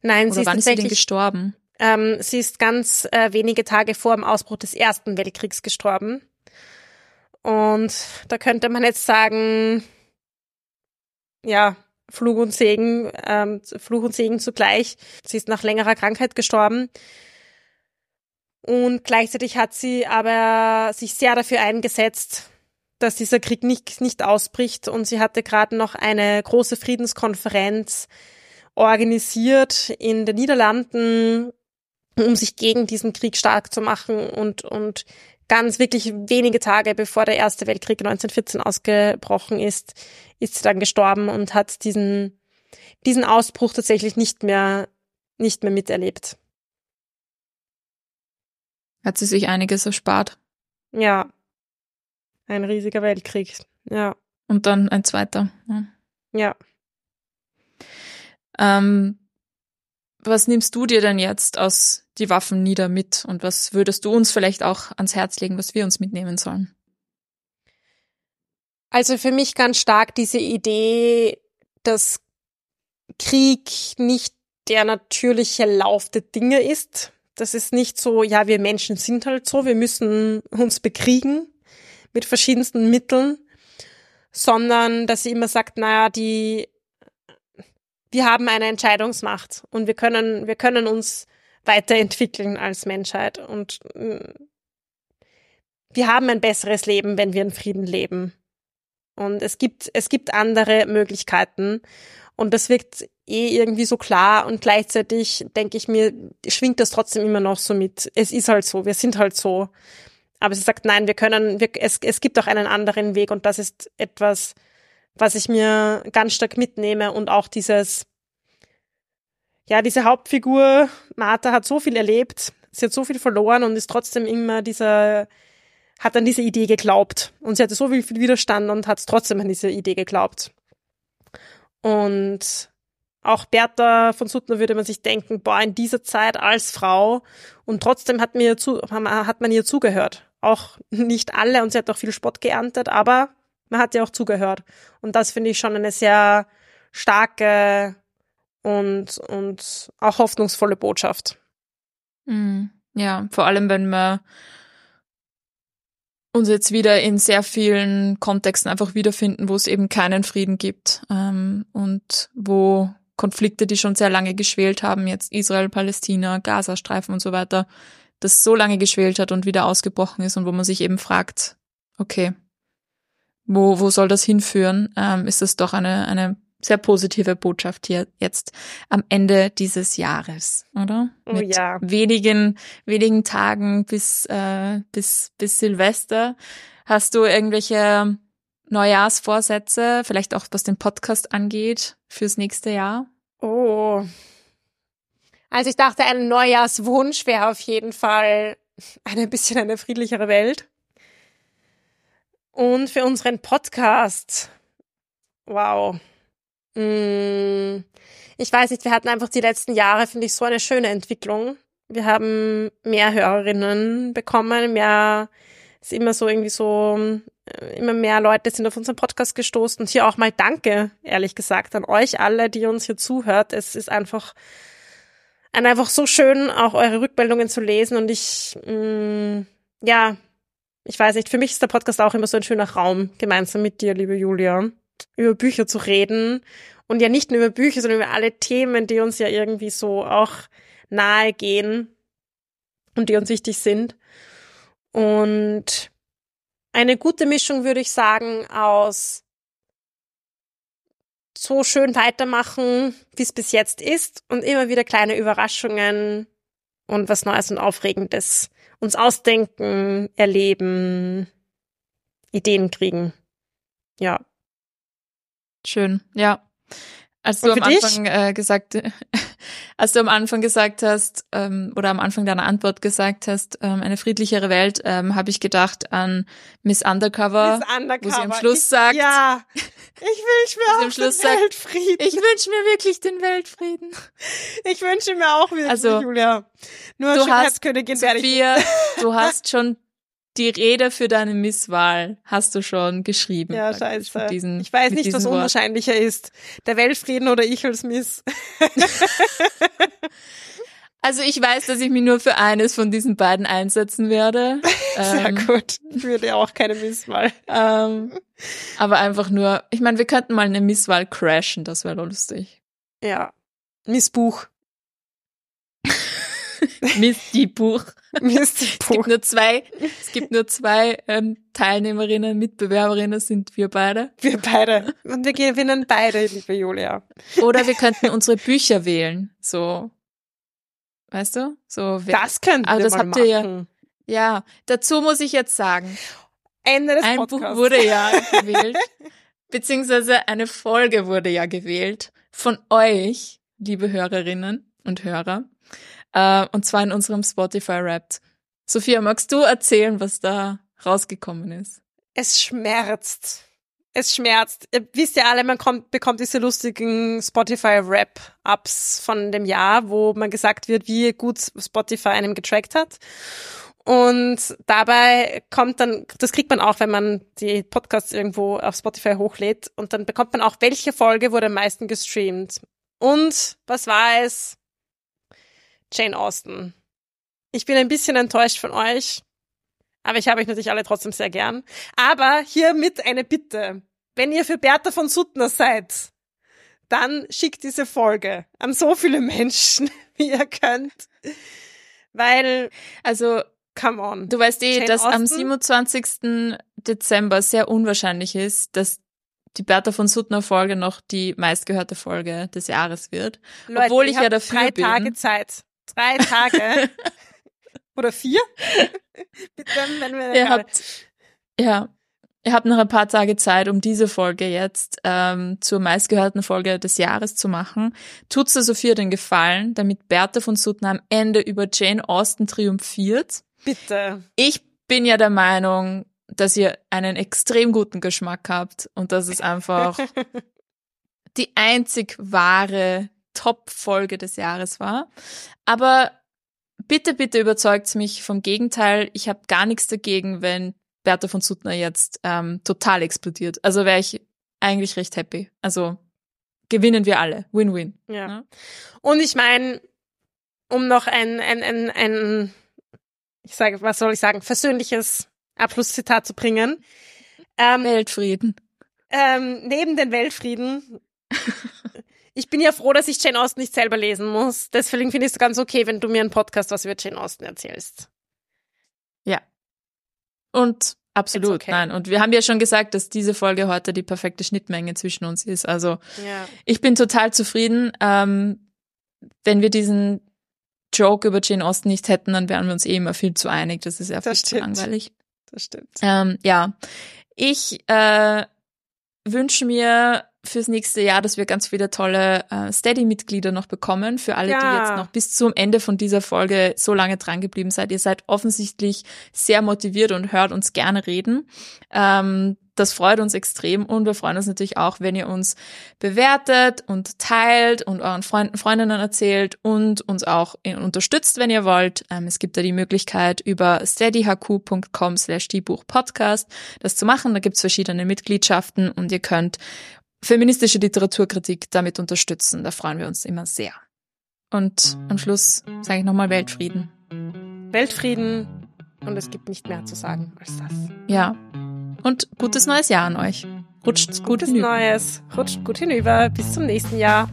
Nein, Oder sie ist wann tatsächlich ist sie denn gestorben? Ähm, sie ist ganz äh, wenige Tage vor dem Ausbruch des Ersten Weltkriegs gestorben. Und da könnte man jetzt sagen, ja, Fluch und Segen, ähm, Fluch und Segen zugleich. Sie ist nach längerer Krankheit gestorben. Und gleichzeitig hat sie aber sich sehr dafür eingesetzt, dass dieser Krieg nicht, nicht ausbricht. Und sie hatte gerade noch eine große Friedenskonferenz organisiert in den Niederlanden, um sich gegen diesen Krieg stark zu machen und, und ganz wirklich wenige Tage bevor der Erste Weltkrieg 1914 ausgebrochen ist, ist sie dann gestorben und hat diesen, diesen Ausbruch tatsächlich nicht mehr, nicht mehr miterlebt. Hat sie sich einiges erspart. Ja. Ein riesiger Weltkrieg. Ja. Und dann ein zweiter. Ja. Ja. Ähm, was nimmst du dir denn jetzt aus die Waffen nieder mit und was würdest du uns vielleicht auch ans Herz legen, was wir uns mitnehmen sollen? Also für mich ganz stark diese Idee, dass Krieg nicht der natürliche Lauf der Dinge ist. Das ist nicht so, ja, wir Menschen sind halt so, wir müssen uns bekriegen mit verschiedensten Mitteln, sondern dass sie immer sagt, naja, die, wir haben eine Entscheidungsmacht und wir können, wir können uns weiterentwickeln als Menschheit und mm, wir haben ein besseres Leben, wenn wir in Frieden leben. Und es gibt, es gibt andere Möglichkeiten. Und das wirkt eh irgendwie so klar und gleichzeitig denke ich mir, schwingt das trotzdem immer noch so mit. Es ist halt so, wir sind halt so. Aber sie sagt, nein, wir können, wir, es, es gibt auch einen anderen Weg und das ist etwas, was ich mir ganz stark mitnehme und auch dieses, ja, diese Hauptfigur, Martha hat so viel erlebt, sie hat so viel verloren und ist trotzdem immer dieser, hat an diese Idee geglaubt. Und sie hatte so viel Widerstand und hat trotzdem an diese Idee geglaubt. Und auch Bertha von Suttner würde man sich denken, boah, in dieser Zeit als Frau und trotzdem hat, mir zu, hat man ihr zugehört. Auch nicht alle und sie hat auch viel Spott geerntet, aber man hat ihr auch zugehört. Und das finde ich schon eine sehr starke und, und auch hoffnungsvolle Botschaft. Mhm. Ja, vor allem, wenn man uns jetzt wieder in sehr vielen Kontexten einfach wiederfinden, wo es eben keinen Frieden gibt ähm, und wo Konflikte, die schon sehr lange geschwelt haben, jetzt Israel, Palästina, Gazastreifen und so weiter, das so lange geschwelt hat und wieder ausgebrochen ist und wo man sich eben fragt, okay, wo, wo soll das hinführen? Ähm, ist das doch eine, eine sehr positive Botschaft hier jetzt am Ende dieses Jahres, oder? Oh Mit ja. wenigen, wenigen Tagen bis, äh, bis, bis Silvester. Hast du irgendwelche Neujahrsvorsätze, vielleicht auch was den Podcast angeht, fürs nächste Jahr? Oh. Also ich dachte, ein Neujahrswunsch wäre auf jeden Fall ein bisschen eine friedlichere Welt. Und für unseren Podcast. Wow. Mm, Ich weiß nicht, wir hatten einfach die letzten Jahre, finde ich, so eine schöne Entwicklung. Wir haben mehr Hörerinnen bekommen, mehr, ist immer so irgendwie so, äh, immer mehr Leute sind auf unseren Podcast gestoßen. Und hier auch mal Danke, ehrlich gesagt, an euch alle, die uns hier zuhört. Es ist einfach, ein einfach so schön, auch eure Rückmeldungen zu lesen. Und ich, mh, ja, ich weiß nicht, für mich ist der Podcast auch immer so ein schöner Raum, gemeinsam mit dir, liebe Julia, über Bücher zu reden. Und ja nicht nur über Bücher, sondern über alle Themen, die uns ja irgendwie so auch nahe gehen und die uns wichtig sind. Und eine gute Mischung, würde ich sagen, aus so schön weitermachen, wie es bis jetzt ist und immer wieder kleine Überraschungen und was Neues und Aufregendes uns ausdenken, erleben, Ideen kriegen. Ja. Schön, ja. Als du am? Anfang äh, gesagt, als du am Anfang gesagt hast ähm, oder am Anfang deiner Antwort gesagt hast, ähm, eine friedlichere Welt, ähm, habe ich gedacht an Miss Undercover, Miss Undercover. wo sie am Schluss ich, sagt, Ja, ich wünsche mir auch den sagt, Weltfrieden. ich wünsche mir wirklich den Weltfrieden. Ich wünsche mir auch wirklich, Also, Julia. Nur du hast, Schönheitskönigin werde ich. Sophia, du hast schon die Rede für deine Misswahl hast du schon geschrieben. Ja, scheiße. Diesen, ich weiß nicht, was unwahrscheinlicher ist. Der Weltfrieden oder ich als Miss. Also ich weiß, dass ich mich nur für eines von diesen beiden einsetzen werde. Sehr Ähm, gut. Ich würde auch keine Misswahl. Ähm, aber einfach nur, ich meine, wir könnten mal eine Misswahl crashen, das wäre lustig. Ja. Missbuch. Miss die Buch. Es gibt nur zwei, es gibt nur zwei ähm, Teilnehmerinnen, Mitbewerberinnen sind wir beide. Wir beide. Und wir gewinnen beide, liebe Julia. Oder wir könnten unsere Bücher wählen. So, weißt du? So, wer, Das könnten Aber wir das mal habt ihr ja- machen. ja. Dazu muss ich jetzt sagen, Ende des ein Podcasts. Buch wurde ja gewählt, beziehungsweise eine Folge wurde ja gewählt von euch, liebe Hörerinnen und Hörer, äh, und zwar in unserem Spotify Wrapped. Sophia, magst du erzählen, was da rausgekommen ist? Es schmerzt. Es schmerzt. Ihr wisst ja alle, man kommt, bekommt diese lustigen Spotify-Rap-Ups von dem Jahr, wo man gesagt wird, wie gut Spotify einem getrackt hat. Und dabei kommt dann, das kriegt man auch, wenn man die Podcasts irgendwo auf Spotify hochlädt. Und dann bekommt man auch, welche Folge wurde am meisten gestreamt. Und was war es? Jane Austen. Ich bin ein bisschen enttäuscht von euch. Aber ich habe euch natürlich alle trotzdem sehr gern. Aber hiermit eine Bitte. Wenn ihr für Bertha von Suttner seid, dann schickt diese Folge an so viele Menschen, wie ihr könnt. Weil, Also, come on. du weißt eh, Jane dass am Austen? 27. Dezember sehr unwahrscheinlich ist, dass die Bertha von Suttner Folge noch die meistgehörte Folge des Jahres wird. Leute, obwohl ihr ich ja dafür drei bin. Tage Zeit. Drei Tage. Oder vier? Bitte, wenn wir Ihr habt, ja, ihr habt noch ein paar Tage Zeit, um diese Folge jetzt ähm, zur meistgehörten Folge des Jahres zu machen. Tut's der Sophia den Gefallen, damit Bertha von Suttner am Ende über Jane Austen triumphiert. bitte. Ich bin ja der Meinung, dass ihr einen extrem guten Geschmack habt und dass es einfach die einzig wahre Top-Folge des Jahres war. Aber bitte, bitte überzeugt mich vom Gegenteil. Ich habe gar nichts dagegen, wenn Bertha von Suttner jetzt ähm, total explodiert. Also wäre ich eigentlich recht happy. Also gewinnen wir alle. Win-win. Ja. Ja. Und ich meine, um noch ein, ein, ein, ein, ich sage, was soll ich sagen, versöhnliches Abschlusszitat zu bringen. Ähm, Weltfrieden. ähm, neben den Weltfrieden. Ich bin ja froh, dass ich Jane Austen nicht selber lesen muss. Deswegen finde ich es ganz okay, wenn du mir einen Podcast was über Jane Austen erzählst. Ja. Und absolut, okay. nein. Und wir haben ja schon gesagt, dass diese Folge heute die perfekte Schnittmenge zwischen uns ist. Also Ja. ich bin total zufrieden. Ähm, wenn wir diesen Joke über Jane Austen nicht hätten, dann wären wir uns eh immer viel zu einig. Das ist ja viel Das zu stimmt. langweilig. Das stimmt. Ähm, ja, ich äh, wünsche mir fürs nächste Jahr, dass wir ganz viele tolle äh, Steady-Mitglieder noch bekommen. Für alle, die Ja. jetzt noch bis zum Ende von dieser Folge so lange dran geblieben seid. Ihr seid offensichtlich sehr motiviert und hört uns gerne reden. Ähm, das freut uns extrem und wir freuen uns natürlich auch, wenn ihr uns bewertet und teilt und euren Freunden, Freundinnen erzählt und uns auch in- unterstützt, wenn ihr wollt. Ähm, es gibt da die Möglichkeit, über steadyhq.com slash die Buchpodcast das zu machen. Da gibt's verschiedene Mitgliedschaften und ihr könnt feministische Literaturkritik damit unterstützen. Da freuen wir uns immer sehr. Und am Schluss sage ich nochmal Weltfrieden. Weltfrieden und es gibt nicht mehr zu sagen als das. Ja. Und gutes neues Jahr an euch. Rutscht's gut Gutes hinüber. Neues. Rutscht gut hinüber. Bis zum nächsten Jahr.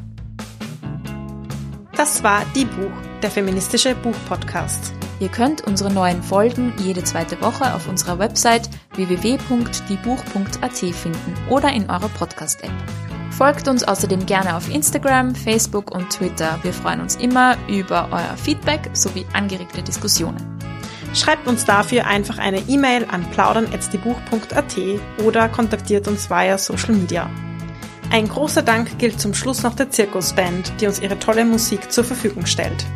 Das war Die Buch, der feministische Buchpodcast. Ihr könnt unsere neuen Folgen jede zweite Woche auf unserer Website www.diebuch.at finden oder in eurer Podcast-App. Folgt uns außerdem gerne auf Instagram, Facebook und Twitter. Wir freuen uns immer über euer Feedback sowie angeregte Diskussionen. Schreibt uns dafür einfach eine E-Mail an plaudern.diebuch.at oder kontaktiert uns via Social Media. Ein großer Dank gilt zum Schluss noch der Zirkusband, die uns ihre tolle Musik zur Verfügung stellt.